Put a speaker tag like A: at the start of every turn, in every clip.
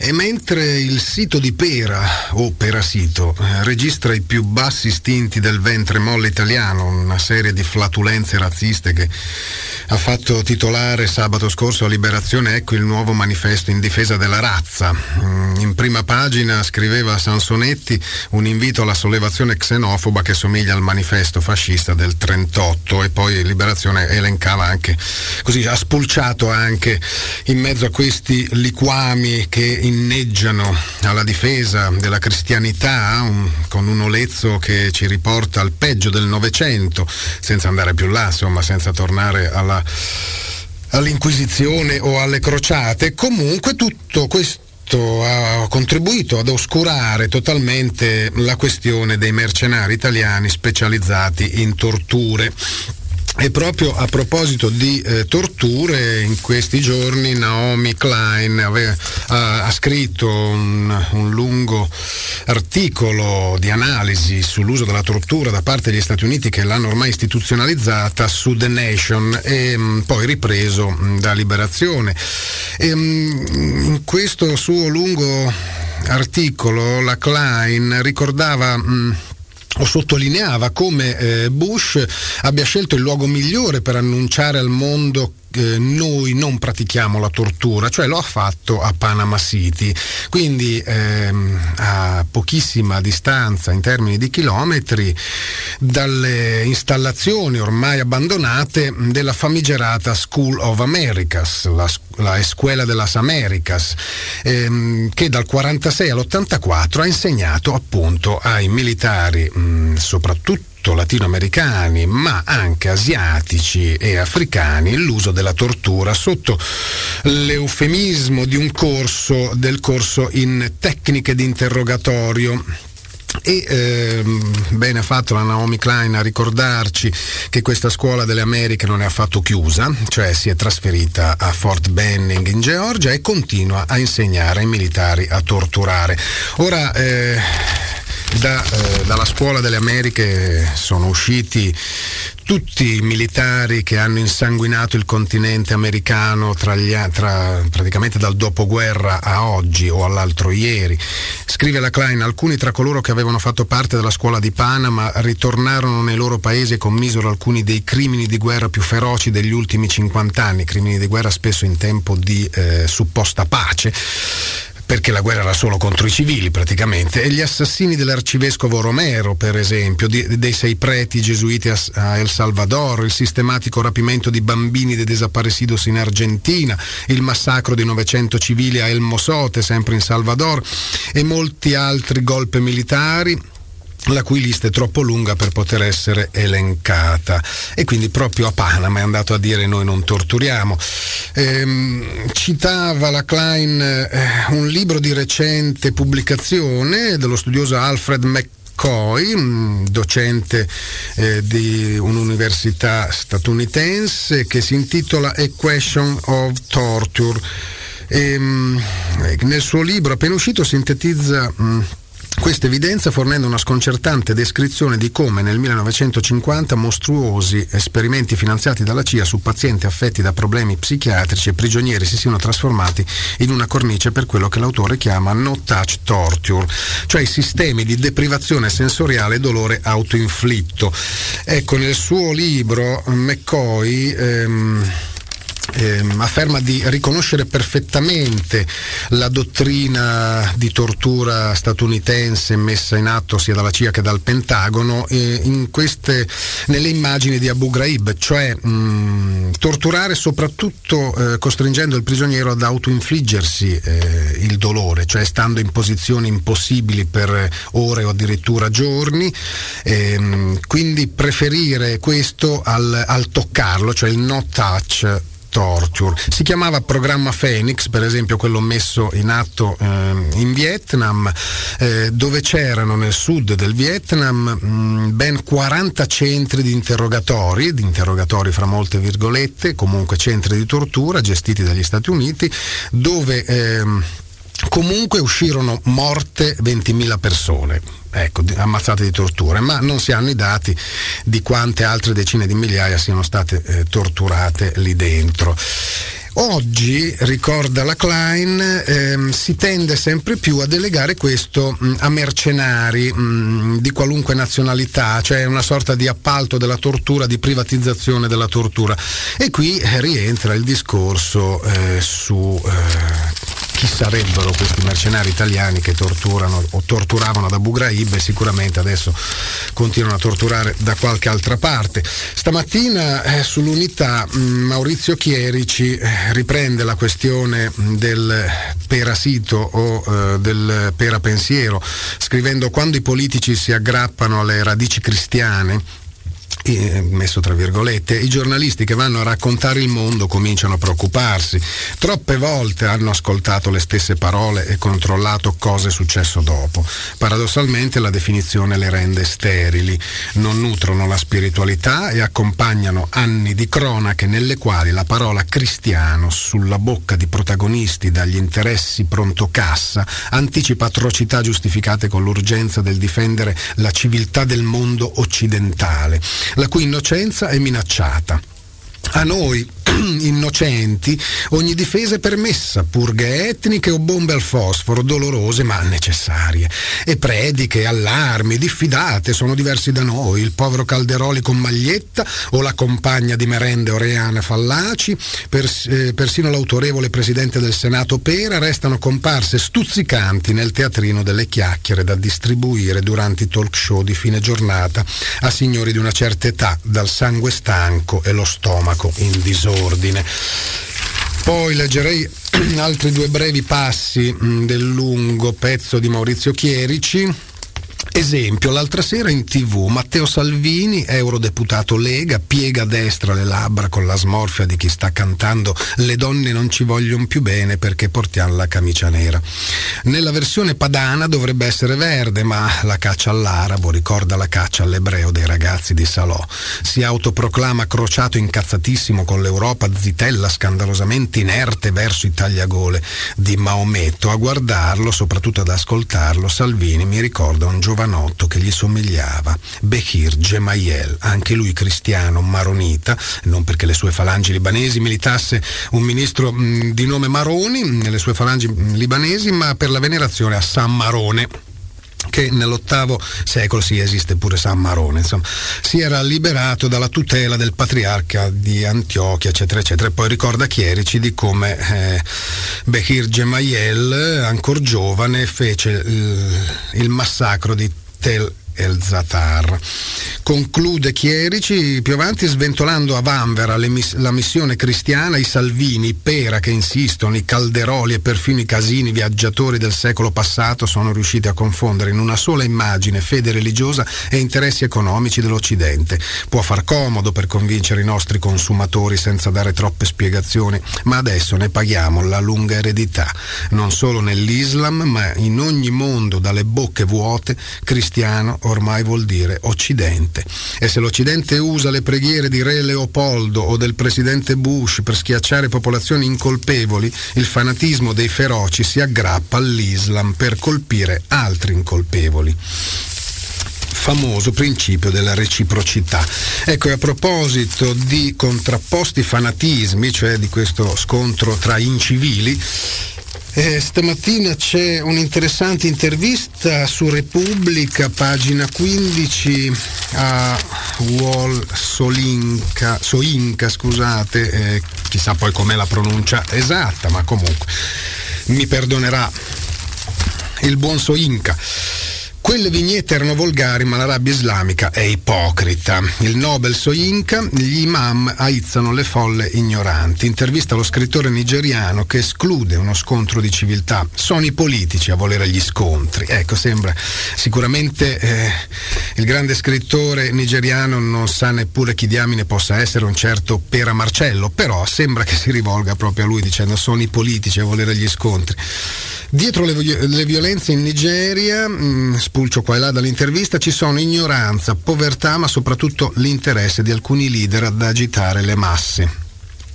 A: E mentre il sito di Pera, o Perasito, eh, registra i più bassi istinti del ventre molle italiano, una serie di flatulenze razziste che ha fatto titolare sabato scorso a Liberazione, ecco il nuovo manifesto in difesa della razza. Mm, in prima pagina scriveva Sansonetti un invito alla sollevazione xenofoba che somiglia al manifesto fascista del 38 e poi Liberazione elencava anche, così ha spulciato anche in mezzo a questi liquami che inneggiano alla difesa della cristianità un, con un olezzo che ci riporta al peggio del Novecento, senza andare più là, insomma, senza tornare alla, all'Inquisizione o alle crociate. Comunque tutto questo ha contribuito ad oscurare totalmente la questione dei mercenari italiani specializzati in torture. E proprio a proposito di eh, torture, in questi giorni Naomi Klein aveva, ha, ha, scritto un, un, lungo articolo di analisi sull'uso della tortura da parte degli Stati Uniti che l'hanno ormai istituzionalizzata su The Nation e mh, mm, poi ripreso mh, mm, da Liberazione. E, mh, mm, in questo suo lungo articolo la Klein ricordava o sottolineava come eh, Bush abbia scelto il luogo migliore per annunciare al mondo eh, noi non pratichiamo la tortura, cioè lo ha fatto a Panama City, quindi ehm, a pochissima distanza in termini di chilometri dalle installazioni ormai abbandonate della famigerata School of Americas, la, la Escuela de las Americas, ehm, che dal 46 all'84 ha insegnato appunto ai militari, mh, soprattutto soprattutto latinoamericani, ma anche asiatici e africani, l'uso della tortura sotto l'eufemismo di un corso, del corso in tecniche di interrogatorio e ehm, bene ha fatto la Naomi Klein a ricordarci che questa scuola delle Americhe non è affatto chiusa, cioè si è trasferita a Fort Benning in Georgia e continua a insegnare ai militari a torturare. Ora eh, da, eh, dalla scuola delle Americhe sono usciti tutti i militari che hanno insanguinato il continente americano tra gli, tra, praticamente dal dopoguerra a oggi o all'altro ieri. Scrive la Klein, alcuni tra coloro che avevano fatto parte della scuola di Panama ritornarono nei loro paesi e commisero alcuni dei crimini di guerra più feroci degli ultimi 50 anni, crimini di guerra spesso in tempo di eh, supposta pace perché la guerra era solo contro i civili praticamente, e gli assassini dell'arcivescovo Romero, per esempio, di, dei sei preti gesuiti a, a, El Salvador, il sistematico rapimento di bambini de desaparecidos in Argentina, il massacro di 900 civili a El Mosote, sempre in Salvador, e molti altri golpe militari la cui lista è troppo lunga per poter essere elencata e quindi proprio a Panama è andato a dire noi non torturiamo. Ehm, citava la Klein eh, un libro di recente pubblicazione dello studioso Alfred McCoy, docente eh, di un'università statunitense che si intitola A Question of Torture. E, ehm, nel suo libro appena uscito sintetizza mh, questa evidenza fornendo una sconcertante descrizione di come nel 1950 mostruosi esperimenti finanziati dalla CIA su pazienti affetti da problemi psichiatrici e prigionieri si siano trasformati in una cornice per quello che l'autore chiama no touch torture, cioè sistemi di deprivazione sensoriale e dolore autoinflitto. Ecco, nel suo libro McCoy ehm, eh, afferma di riconoscere perfettamente la dottrina di tortura statunitense messa in atto sia dalla CIA che dal Pentagono eh, queste, nelle immagini di Abu Ghraib, cioè mh, torturare soprattutto eh, costringendo il prigioniero ad autoinfliggersi eh, il dolore, cioè stando in posizioni impossibili per ore o addirittura giorni, ehm, quindi preferire questo al, al toccarlo, cioè il no touch torture. Si chiamava programma Phoenix, per esempio quello messo in atto eh, in Vietnam, eh, dove c'erano nel sud del Vietnam mh, mm, ben 40 centri di interrogatori, di interrogatori fra molte virgolette, comunque centri di tortura gestiti dagli Stati Uniti, dove eh, comunque uscirono morte 20.000 persone ecco, ammazzate di tortura, ma non si hanno i dati di quante altre decine di migliaia siano state eh, torturate lì dentro. Oggi, ricorda la Klein, ehm, si tende sempre più a delegare questo mh, a mercenari mh, di qualunque nazionalità, cioè una sorta di appalto della tortura, di privatizzazione della tortura. E qui eh, rientra il discorso eh, su eh, chi sarebbero questi mercenari italiani che torturano o torturavano Abu Ghraib e sicuramente adesso continuano a torturare da qualche altra parte. Stamattina eh, sull'unità mh, mm, Maurizio Chierici eh, riprende la questione mm, del perasito o eh, del perapensiero scrivendo quando i politici si aggrappano alle radici cristiane messo tra virgolette, i giornalisti che vanno a raccontare il mondo cominciano a preoccuparsi. Troppe volte hanno ascoltato le stesse parole e controllato cosa è successo dopo. Paradossalmente la definizione le rende sterili, non nutrono la spiritualità e accompagnano anni di cronache nelle quali la parola cristiano sulla bocca di protagonisti dagli interessi pronto cassa anticipa atrocità giustificate con l'urgenza del difendere la civiltà del mondo occidentale la cui innocenza è minacciata. A noi, innocenti, ogni difesa è permessa, purghe etniche o bombe al fosforo, dolorose ma necessarie. E prediche, allarmi, diffidate sono diversi da noi. Il povero Calderoli con maglietta o la compagna di merende Oreana Fallaci, pers- eh, persino l'autorevole presidente del Senato Pera restano comparse stuzzicanti nel teatrino delle chiacchiere da distribuire durante i talk show di fine giornata a signori di una certa età, dal sangue stanco e lo stomaco in disordine ordine. Poi leggerei altri due brevi passi mm, del lungo pezzo di Maurizio Chierici Esempio, l'altra sera in tv Matteo Salvini, eurodeputato Lega, piega a destra le labbra con la smorfia di chi sta cantando Le donne non ci vogliono più bene perché portiamo la camicia nera. Nella versione padana dovrebbe essere verde, ma la caccia all'arabo ricorda la caccia all'ebreo dei ragazzi di Salò. Si autoproclama crociato incazzatissimo con l'Europa zitella scandalosamente inerte verso i tagliagole di Maometto. A guardarlo, soprattutto ad ascoltarlo, Salvini mi ricorda un giovane giovanotto che gli somigliava, Bekir Gemayel, anche lui cristiano maronita, non perché le sue falangi libanesi militasse un ministro mh, di nome Maroni nelle sue falangi libanesi, ma per la venerazione a San Marone che nell'ottavo secolo, sì esiste pure San Marone, insomma, si era liberato dalla tutela del patriarca di Antiochia, eccetera, eccetera. E poi ricorda Chierici di come eh, Behir Gemayel, ancora giovane, fece il, il massacro di Tel El Zatar. Conclude Chierici più avanti sventolando a Vanvera miss- la missione cristiana, i Salvini, i Pera che insistono, i Calderoli e perfino i Casini, viaggiatori del secolo passato, sono riusciti a confondere in una sola immagine fede religiosa e interessi economici dell'Occidente. Può far comodo per convincere i nostri consumatori senza dare troppe spiegazioni, ma adesso ne paghiamo la lunga eredità, non solo nell'Islam, ma in ogni mondo dalle bocche vuote, cristiano ormai vuol dire Occidente. E se l'Occidente usa le preghiere di Re Leopoldo o del presidente Bush per schiacciare popolazioni incolpevoli, il fanatismo dei feroci si aggrappa all'Islam per colpire altri incolpevoli famoso principio della reciprocità. Ecco, a proposito di contrapposti fanatismi, cioè di questo scontro tra incivili, eh, stamattina c'è un'interessante intervista su Repubblica, pagina 15, a Wall Solinka, Soinka, scusate, eh, chissà poi com'è la pronuncia esatta, ma comunque mi perdonerà il buon Soinka. Quelle vignette erano volgari, ma l'Arabia islamica è ipocrita. Il Nobel Soyinka, gli imam aizzano le folle ignoranti. Intervista lo scrittore nigeriano che esclude uno scontro di civiltà. Sono i politici a volere gli scontri. Ecco, sembra sicuramente eh, il grande scrittore nigeriano non sa neppure chi diamine possa essere un certo Pera Marcello, però sembra che si rivolga proprio a lui dicendo sono i politici a volere gli scontri. Dietro le, le violenze in Nigeria, mh, mm, spulcio qua e là dall'intervista, ci sono ignoranza, povertà, ma soprattutto l'interesse di alcuni leader ad agitare le masse.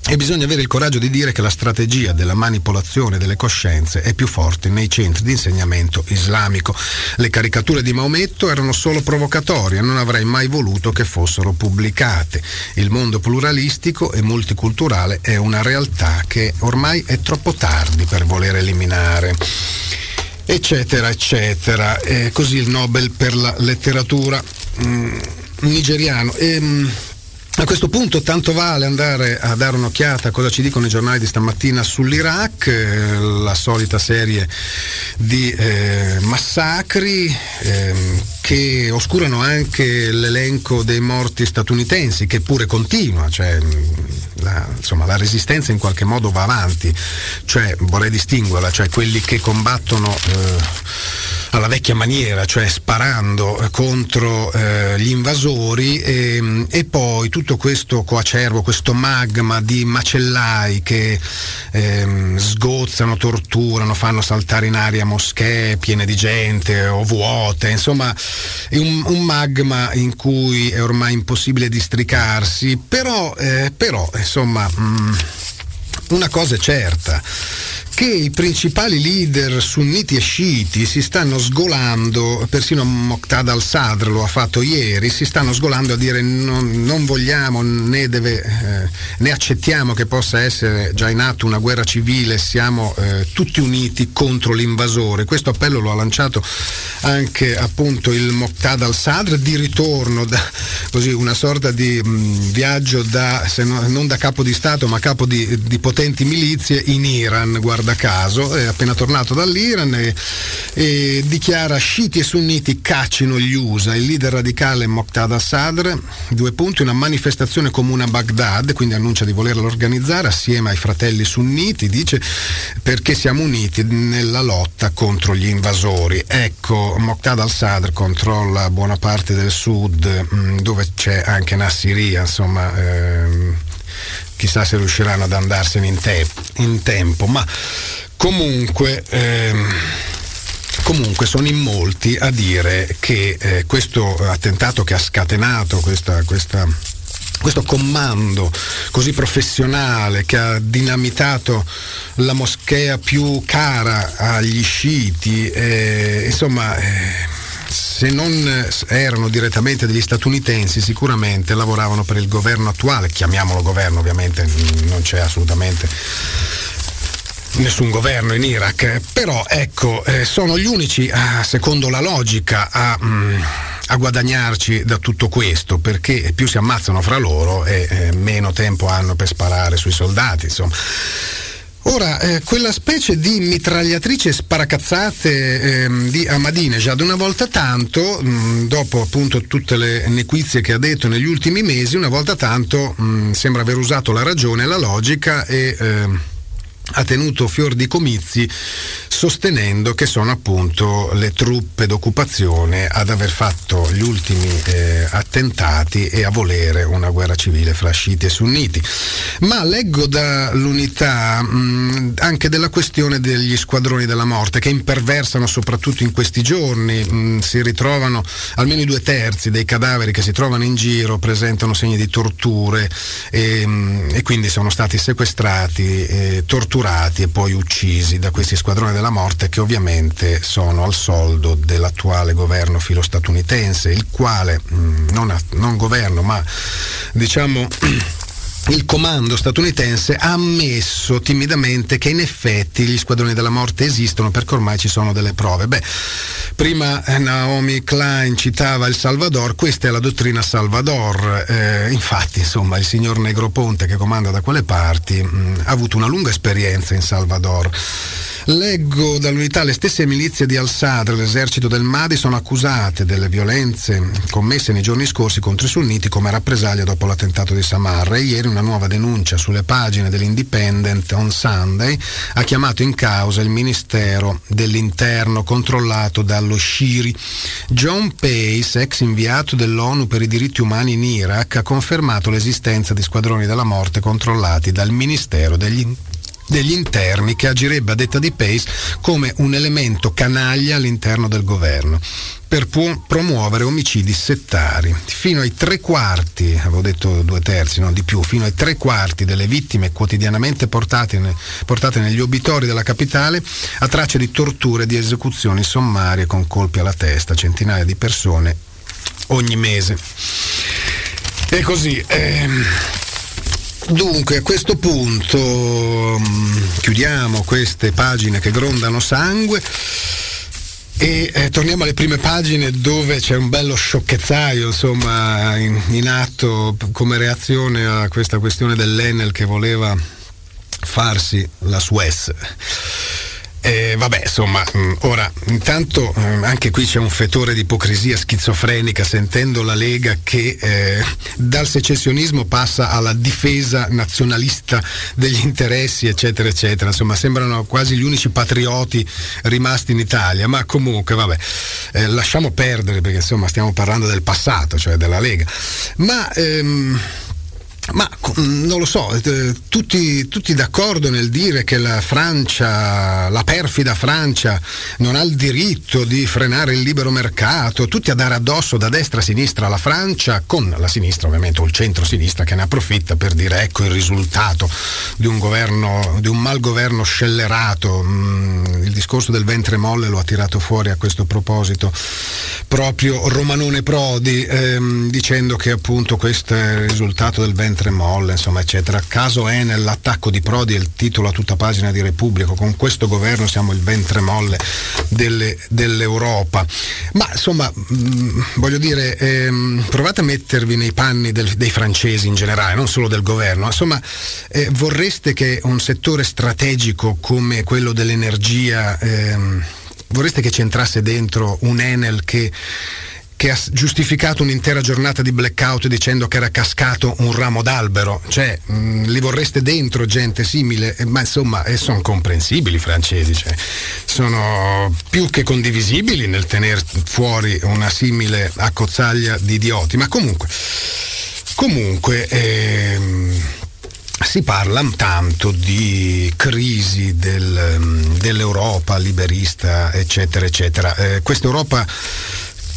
A: e bisogna avere il coraggio di dire che la strategia della manipolazione delle coscienze è più forte nei centri di insegnamento islamico. Le caricature di Maometto erano solo provocatorie, non avrei mai voluto che fossero pubblicate. Il mondo pluralistico e multiculturale è una realtà che ormai è troppo tardi per voler eliminare eccetera, eccetera. E così il Nobel per la letteratura mm, nigeriano. E, mm, a questo punto tanto vale andare a dare un'occhiata a cosa ci dicono i giornali di stamattina sull'Iraq, eh, la solita serie di eh, massacri eh, che oscurano anche l'elenco dei morti statunitensi, che pure continua, cioè, la, insomma, la resistenza in qualche modo va avanti, cioè, vorrei distinguerla, cioè quelli che combattono eh, alla vecchia maniera, cioè sparando eh, contro eh, gli invasori e, e, poi tutto questo coacervo, questo magma di macellai che ehm, sgozzano, torturano, fanno saltare in aria moschee piene di gente o vuote, insomma è un, un magma in cui è ormai impossibile districarsi, però, eh, però insomma mh, mm, una cosa è certa che i principali leader sunniti e sciiti si stanno sgolando, persino Moqtada al-Sadr lo ha fatto ieri, si stanno sgolando a dire non, non vogliamo né, deve, eh, né, accettiamo che possa essere già in atto una guerra civile, siamo eh, tutti uniti contro l'invasore. Questo appello lo ha lanciato anche appunto il Moqtada al-Sadr di ritorno da così, una sorta di mh, viaggio da, no, non da capo di Stato ma capo di, di potenti milizie in Iran. Guarda guarda caso, è appena tornato dall'Iran e, e dichiara sciiti e sunniti caccino gli USA. Il leader radicale Moqtada Sadr, due punti, una manifestazione comune a Baghdad, quindi annuncia di volerla organizzare assieme ai fratelli sunniti, dice perché siamo uniti nella lotta contro gli invasori. Ecco, Moqtada al-Sadr controlla buona parte del sud, mm, dove c'è anche Nassiria, insomma. Ehm, chissà se riusciranno ad andarsene in, te- in tempo, ma comunque... Ehm, comunque sono in molti a dire che eh, questo attentato che ha scatenato questa, questa, questo comando così professionale che ha dinamitato la moschea più cara agli sciiti, eh, insomma... Eh, se non erano direttamente degli statunitensi, sicuramente lavoravano per il governo attuale, chiamiamolo governo ovviamente, non c'è assolutamente nessun governo in Iraq, però ecco, eh, sono gli unici, ah, secondo la logica, a, mm, a, guadagnarci da tutto questo, perché più si ammazzano fra loro e eh, meno tempo hanno per sparare sui soldati, insomma. Ora, eh, quella specie di mitragliatrice sparacazzate ehm, di Ahmadinejad, una volta tanto, mh, mm, dopo appunto tutte le nequizie che ha detto negli ultimi mesi, una volta tanto mh, mm, sembra aver usato la ragione la logica e... Eh, ha tenuto fior di comizi sostenendo che sono appunto le truppe d'occupazione ad aver fatto gli ultimi eh, attentati e a volere una guerra civile fra sciiti e sunniti. Ma leggo dall'unità mh, anche della questione degli squadroni della morte che imperversano soprattutto in questi giorni, mh, si ritrovano almeno i due terzi dei cadaveri che si trovano in giro presentano segni di torture e, mh, e quindi sono stati sequestrati, eh, torturati torturati e poi uccisi da questi squadroni della morte che ovviamente sono al soldo dell'attuale governo filo-statunitense, il quale, mm, non, non governo, ma diciamo il comando statunitense ha ammesso timidamente che in effetti gli squadroni della morte esistono perché ormai ci sono delle prove. Beh, prima eh, Naomi Klein citava il Salvador, questa è la dottrina Salvador. Eh, infatti, insomma, il signor Negroponte che comanda da quelle parti mh, mm, ha avuto una lunga esperienza in Salvador. Leggo dall'unità le stesse milizie di Al-Sadr, l'esercito del Mahdi, sono accusate delle violenze commesse nei giorni scorsi contro i sunniti come rappresaglia dopo l'attentato di Samarra ieri una nuova denuncia sulle pagine dell'Independent on Sunday ha chiamato in causa il Ministero dell'Interno controllato dallo Shiri. John Pace, ex inviato dell'ONU per i diritti umani in Iraq, ha confermato l'esistenza di squadroni della morte controllati dal Ministero degli degli interni che agirebbe a detta di Pace come un elemento canaglia all'interno del governo per promuovere omicidi settari. Fino ai tre quarti, avevo detto due terzi, non di più, fino ai tre quarti delle vittime quotidianamente portate, portate negli obitori della capitale a tracce di torture e di esecuzioni sommarie con colpi alla testa, centinaia di persone ogni mese. E così. Ehm, Dunque, a questo punto um, chiudiamo queste pagine che grondano sangue. E eh, torniamo alle prime pagine dove c'è un bello sciocchezzaio insomma, in, in, atto come reazione a questa questione dell'Enel che voleva farsi la Suez. Eh, vabbè, insomma, mh, mm, ora intanto mh, anche qui c'è un fetore di ipocrisia schizofrenica sentendo la Lega che eh, dal secessionismo passa alla difesa nazionalista degli interessi, eccetera, eccetera. Insomma, sembrano quasi gli unici patrioti rimasti in Italia, ma comunque, vabbè, eh, lasciamo perdere perché insomma stiamo parlando del passato, cioè della Lega. Ma ehm, ma non lo so, eh, tutti, tutti, d'accordo nel dire che la Francia, la perfida Francia, non ha il diritto di frenare il libero mercato, tutti a dare addosso da destra a sinistra alla Francia, con la sinistra ovviamente o il centro-sinistra che ne approfitta per dire ecco il risultato di un governo, di un malgoverno scellerato. Mm, il discorso del ventre molle lo ha tirato fuori a questo proposito proprio Romanone Prodi, ehm, dicendo che appunto questo è il risultato del ventre ventre molle, insomma, eccetera. Caso è nell'attacco di Prodi, il titolo a tutta pagina di Repubblico, con questo governo siamo il ventre molle delle, dell'Europa. Ma insomma, mh, mm, voglio dire, ehm, provate a mettervi nei panni del, dei francesi in generale, non solo del governo. Insomma, eh, vorreste che un settore strategico come quello dell'energia, ehm, vorreste che c'entrasse dentro un Enel che che ha giustificato un'intera giornata di blackout dicendo che era cascato un ramo d'albero. Cioè, mh, li vorreste dentro gente simile, eh, ma insomma, eh, sono comprensibili i francesi, cioè, sono più che condivisibili nel tenere fuori una simile accozzaglia di idioti. Ma comunque, comunque. Ehm, si parla tanto di crisi del, dell'Europa liberista, eccetera, eccetera. Eh, questa Europa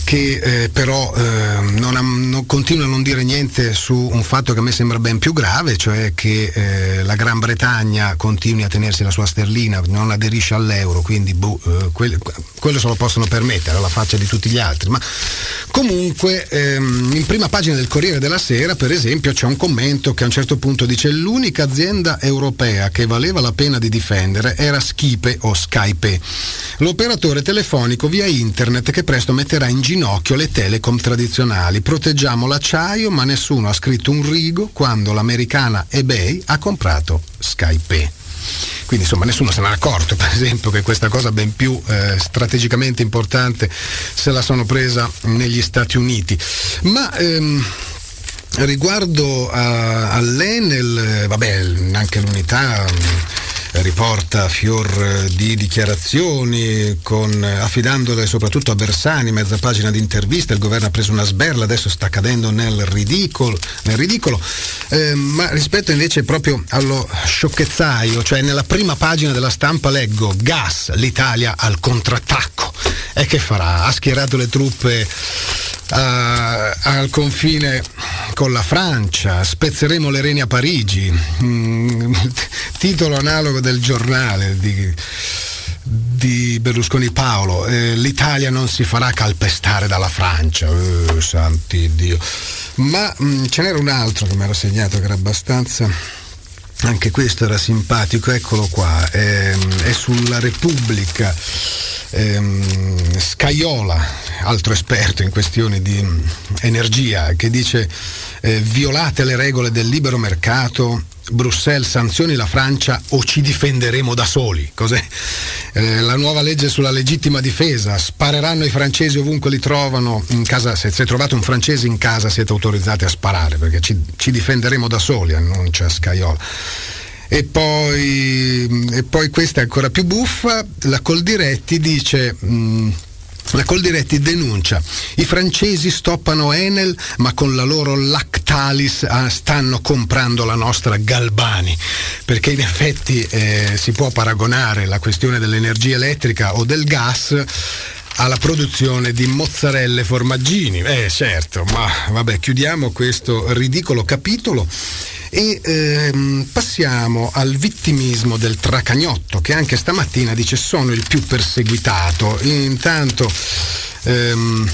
A: che eh, però eh, non, non, continua a non dire niente su un fatto che a me sembra ben più grave, cioè che eh, la Gran Bretagna continui a tenersi la sua sterlina, non aderisce all'euro, quindi boh, eh, quello, quello se lo possono permettere alla faccia di tutti gli altri. Ma comunque ehm, in prima pagina del Corriere della Sera, per esempio, c'è un commento che a un certo punto dice l'unica azienda europea che valeva la pena di difendere era Skype o Skype, l'operatore telefonico via internet che presto metterà in giro ginocchio le telecom tradizionali. Proteggiamo l'acciaio, ma nessuno ha scritto un rigo quando l'americana eBay ha comprato Skype. Quindi insomma nessuno se n'è accorto, per esempio, che questa cosa ben più eh, strategicamente importante se la sono presa negli Stati Uniti. Ma ehm, riguardo a, all'Enel, vabbè, anche l'unità riporta fior di dichiarazioni con, affidandole soprattutto a Bersani, mezza pagina di interviste, il governo ha preso una sberla, adesso sta cadendo nel ridicolo, nel ridicolo. Eh, ma rispetto invece proprio allo sciocchezzaio, cioè nella prima pagina della stampa leggo gas, l'Italia al contrattacco. E che farà? Ha schierato le truppe Uh, al confine con la Francia, spezzeremo le reni a Parigi, mm, titolo analogo del giornale di, di Berlusconi Paolo, eh, l'Italia non si farà calpestare dalla Francia, eh, santi Dio. Ma mm, ce n'era un altro che mi ero segnato che era abbastanza anche questo era simpatico, eccolo qua, è, ehm, è sulla Repubblica. Ehm, Scaiola, altro esperto in questioni di mm, energia, che dice eh, violate le regole del libero mercato Bruxelles sanzioni la Francia o ci difenderemo da soli. Cos'è? Eh, la nuova legge sulla legittima difesa, spareranno i francesi ovunque li trovano, casa, se, se trovate un francese in casa siete autorizzati a sparare perché ci, ci difenderemo da soli, annuncia Scaiola. E poi, e poi, questa è ancora più buffa, la Coldiretti dice... Mh, La Coldiretti denuncia. I francesi stoppano Enel ma con la loro Lactalis ah, stanno comprando la nostra Galbani. Perché in effetti eh, si può paragonare la questione dell'energia elettrica o del gas alla produzione di mozzarelle formaggini. Eh certo, ma vabbè, chiudiamo questo ridicolo capitolo e ehm, passiamo al vittimismo del tracagnotto che anche stamattina dice sono il più perseguitato. Intanto ehm,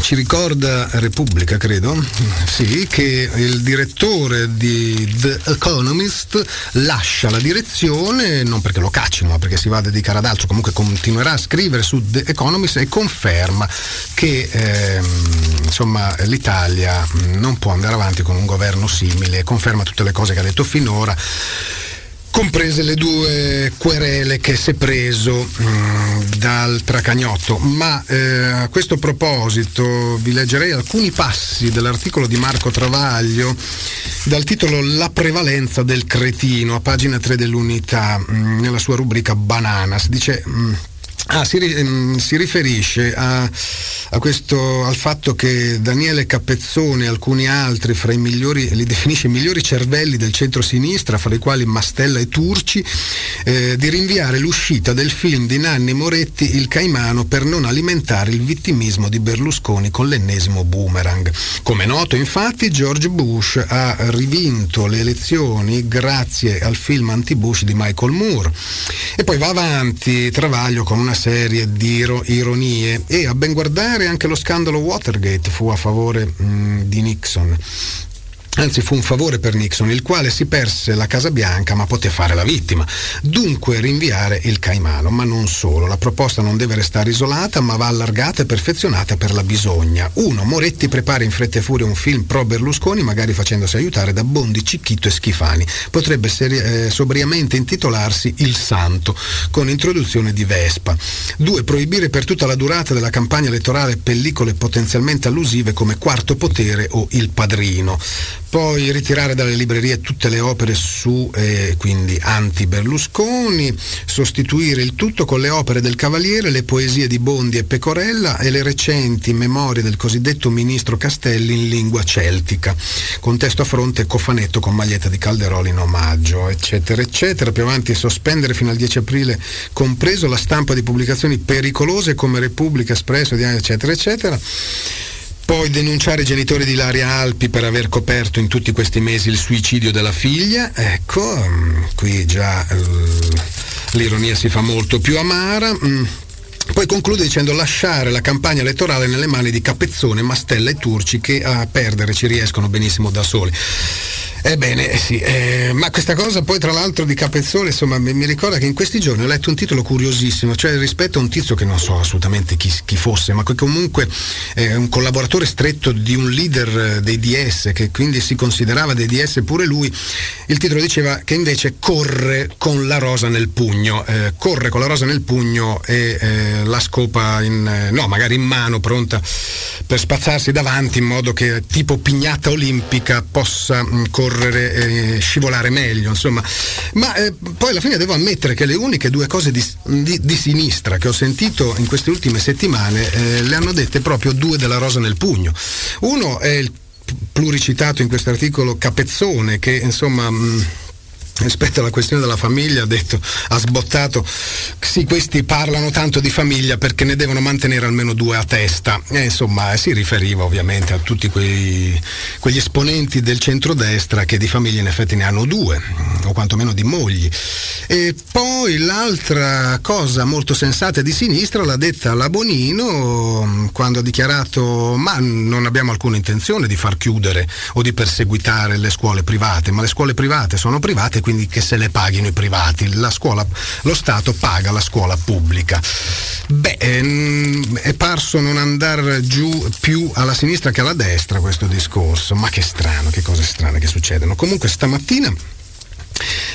A: ci ricorda Repubblica, credo, sì, che il direttore di The Economist lascia la direzione non perché lo caccino, ma perché si va a dedicare ad altro, comunque continuerà a scrivere su The Economist e conferma che ehm, insomma, l'Italia non può andare avanti con un governo simile, conferma tutte le cose che ha detto finora comprese le due querele che si è preso mh, mm, dal Tracagnotto. Ma eh, a questo proposito vi leggerei alcuni passi dell'articolo di Marco Travaglio dal titolo La prevalenza del cretino, a pagina 3 dell'unità, mh, mm, nella sua rubrica Bananas. Dice. Mh, mm, Ah, si, ehm, si, riferisce a, a questo, al fatto che Daniele Capezzone e alcuni altri, fra i migliori, li definisce i migliori cervelli del centro-sinistra, fra i quali Mastella e Turci, eh, di rinviare l'uscita del film di Nanni Moretti Il Caimano per non alimentare il vittimismo di Berlusconi con l'ennesimo boomerang. Come noto, infatti, George Bush ha rivinto le elezioni grazie al film anti-Bush di Michael Moore. E poi va avanti Travaglio con una serie di ironie. E a ben guardare anche lo scandalo Watergate fu a favore mh, di Nixon Anzi fu un favore per Nixon, il quale si perse la Casa Bianca ma poté fare la vittima. Dunque rinviare il Caimano, ma non solo. La proposta non deve restare isolata ma va allargata e perfezionata per la bisogna. Uno, Moretti prepara in fretta e furia un film pro Berlusconi, magari facendosi aiutare da Bondi, Cicchito e Schifani. Potrebbe seri- eh, sobriamente intitolarsi Il Santo, con introduzione di Vespa. Due, proibire per tutta la durata della campagna elettorale pellicole potenzialmente allusive come Quarto Potere o Il Padrino poi ritirare dalle librerie tutte le opere su eh, quindi anti-Berlusconi, sostituire il tutto con le opere del Cavaliere, le poesie di Bondi e Pecorella e le recenti memorie del cosiddetto ministro Castelli in lingua celtica, con testo a fronte cofanetto con maglietta di Calderoli in omaggio, eccetera, eccetera. Più avanti sospendere fino al 10 aprile, compreso la stampa di pubblicazioni pericolose come Repubblica, Espresso, eccetera, eccetera poi denunciare i genitori di Laria Alpi per aver coperto in tutti questi mesi il suicidio della figlia. Ecco, mm, qui già l'ironia si fa molto più amara. Mm. Poi conclude dicendo lasciare la campagna elettorale nelle mani di Capezzone, Mastella e Turci che a perdere ci riescono benissimo da soli. Ebbene, sì, eh, ma questa cosa poi tra l'altro di Capezzone, insomma, mi, mi, ricorda che in questi giorni ho letto un titolo curiosissimo, cioè rispetto a un tizio che non so assolutamente chi, chi fosse, ma che comunque è un collaboratore stretto di un leader dei DS, che quindi si considerava dei DS pure lui, il titolo diceva che invece corre con la rosa nel pugno, eh, corre con la rosa nel pugno e eh, la scopa in, eh, no, magari in mano, pronta per spazzarsi davanti in modo che tipo pignata olimpica possa mh, correre correre e scivolare meglio, insomma. Ma eh, poi alla fine devo ammettere che le uniche due cose di, di, di sinistra che ho sentito in queste ultime settimane eh, le hanno dette proprio due della rosa nel pugno. Uno è il pluricitato in questo articolo Capezzone che insomma... Mh, rispetto alla questione della famiglia ha detto, ha sbottato, sì questi parlano tanto di famiglia perché ne devono mantenere almeno due a testa. E insomma si riferiva ovviamente a tutti quei, quegli esponenti del centrodestra che di famiglie in effetti ne hanno due, o quantomeno di mogli. E poi l'altra cosa molto sensata di sinistra l'ha detta la Bonino quando ha dichiarato ma non abbiamo alcuna intenzione di far chiudere o di perseguitare le scuole private, ma le scuole private sono private quindi che se le paghino i privati. Scuola, lo Stato paga la scuola pubblica. Beh, ehm, è parso non andare giù più alla sinistra che alla destra questo discorso, ma che strano, che cose strane che succedono. Comunque stamattina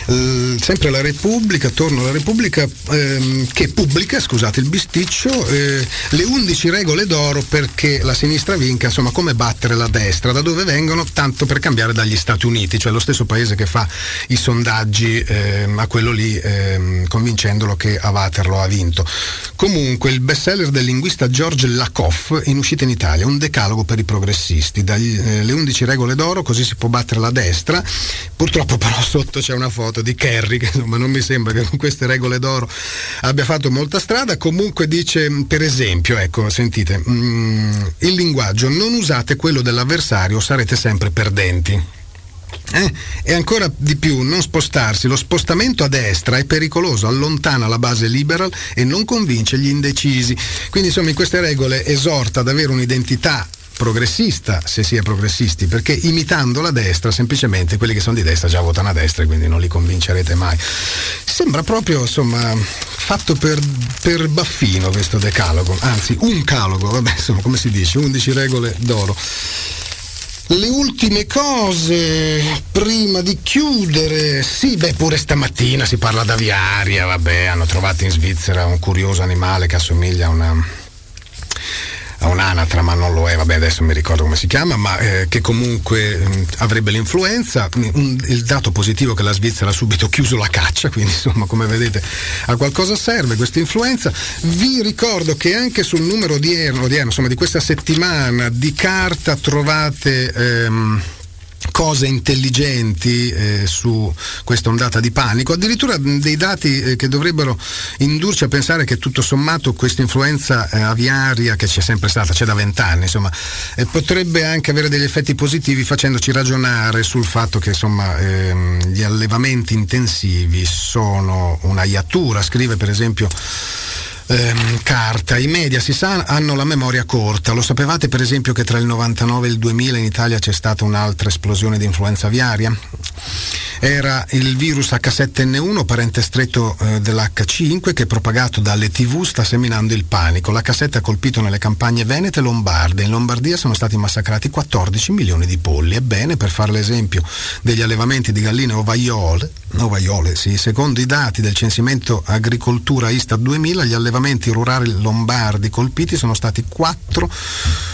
A: eh, sempre la Repubblica, torno alla Repubblica, ehm, che pubblica, scusate il bisticcio, eh, le 11 regole d'oro perché la sinistra vinca, insomma come battere la destra, da dove vengono, tanto per cambiare dagli Stati Uniti, cioè lo stesso paese che fa i sondaggi ehm, a quello lì ehm, convincendolo che a Waterloo ha vinto. Comunque il bestseller del linguista George Lakoff in uscita in Italia, un decalogo per i progressisti, dalle eh, 11 regole d'oro così si può battere la destra, purtroppo però sotto c'è una foto di Kerry che insomma non mi sembra che con queste regole d'oro abbia fatto molta strada, comunque dice per esempio, ecco sentite, mm, il linguaggio non usate quello dell'avversario sarete sempre perdenti. Eh? E ancora di più, non spostarsi. Lo spostamento a destra è pericoloso, allontana la base liberal e non convince gli indecisi. Quindi insomma in queste regole esorta ad avere un'identità progressista se si è progressisti perché imitando la destra semplicemente quelli che sono di destra già votano a destra e quindi non li convincerete mai sembra proprio insomma fatto per, per baffino questo decalogo anzi un calogo vabbè insomma come si dice 11 regole d'oro le ultime cose prima di chiudere. Sì, beh, pure stamattina si parla d'aviaria, vabbè, hanno trovato in Svizzera un curioso animale che assomiglia a una a un'anatra, ma non lo è, vabbè adesso mi ricordo come si chiama, ma eh, che comunque mh, avrebbe l'influenza. Un, il dato positivo è che la Svizzera ha subito chiuso la caccia, quindi insomma come vedete a qualcosa serve questa influenza. Vi ricordo che anche sul numero odierno, odierno insomma di questa settimana di carta trovate... Ehm, cose intelligenti eh, su questa ondata di panico, addirittura dei dati eh, che dovrebbero indurci a pensare che tutto sommato questa influenza eh, aviaria che c'è sempre stata, c'è da vent'anni, insomma, eh, potrebbe anche avere degli effetti positivi facendoci ragionare sul fatto che insomma, ehm, gli allevamenti intensivi sono una iattura, scrive per esempio ehm, carta. I media si sa hanno la memoria corta. Lo sapevate per esempio che tra il 99 e il 2000 in Italia c'è stata un'altra esplosione di influenza aviaria? Era il virus H7N1, parente stretto eh, dell'H5, che propagato dalle TV sta seminando il panico. L'H7 ha colpito nelle campagne venete e lombarde. In Lombardia sono stati massacrati 14 milioni di polli. Ebbene, per fare l'esempio degli allevamenti di galline ovaiole, ovaiole sì, secondo i dati del censimento agricoltura Istat 2000, gli allevamenti rurali lombardi colpiti sono stati 4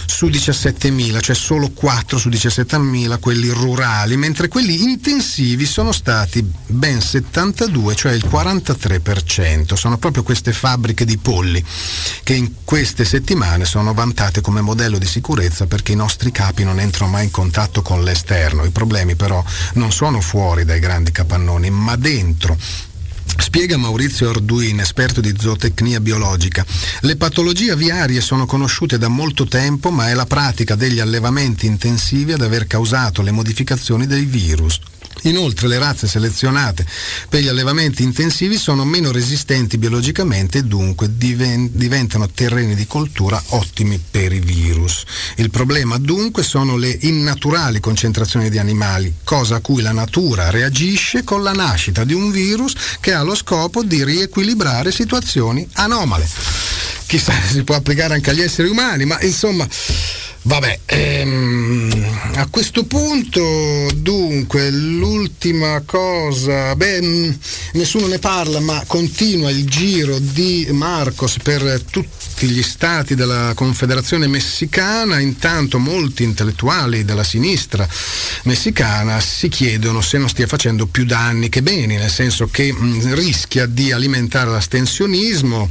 A: su 17.000, cioè solo 4 su 17.000 quelli rurali, mentre quelli intensivi sono stati ben 72, cioè il 43%. Sono proprio queste fabbriche di polli che in queste settimane sono vantate come modello di sicurezza perché i nostri capi non entrano mai in contatto con l'esterno. I problemi però non sono fuori dai grandi capannoni, ma dentro Spiega Maurizio Arduin, esperto di zootecnia biologica. Le patologie aviarie sono conosciute da molto tempo, ma è la pratica degli allevamenti intensivi ad aver causato le modificazioni dei virus. Inoltre le razze selezionate per gli allevamenti intensivi sono meno resistenti biologicamente e dunque diventano terreni di coltura ottimi per i virus. Il problema dunque sono le innaturali concentrazioni di animali, cosa a cui la natura reagisce con la nascita di un virus che ha lo scopo di riequilibrare situazioni anomale. Chissà se si può applicare anche agli esseri umani, ma insomma Vabbè, ehm, a questo punto, dunque, l'ultima cosa, beh, mm, nessuno ne parla, ma continua il giro di Marcos per tutti gli stati della Confederazione Messicana, intanto molti intellettuali della sinistra messicana si chiedono se non stia facendo più danni che beni, nel senso che mh, mm, rischia di alimentare l'astensionismo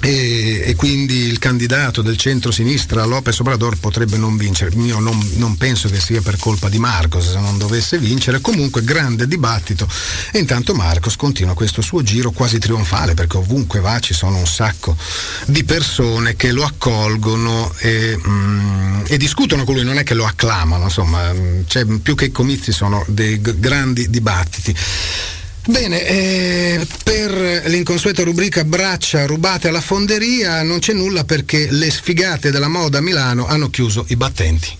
A: e, e, quindi il candidato del centro-sinistra Lopez Obrador potrebbe non vincere. Io non, non, penso che sia per colpa di Marcos se non dovesse vincere. Comunque grande dibattito e intanto Marcos continua questo suo giro quasi trionfale perché ovunque va ci sono un sacco di persone che lo accolgono e, mm, e discutono con lui, non è che lo acclamano, insomma, cioè, più che comizi sono dei g- grandi dibattiti. Bene, eh, per l'inconsueta rubrica braccia rubate alla fonderia non c'è nulla perché le sfigate della moda a Milano hanno chiuso i battenti.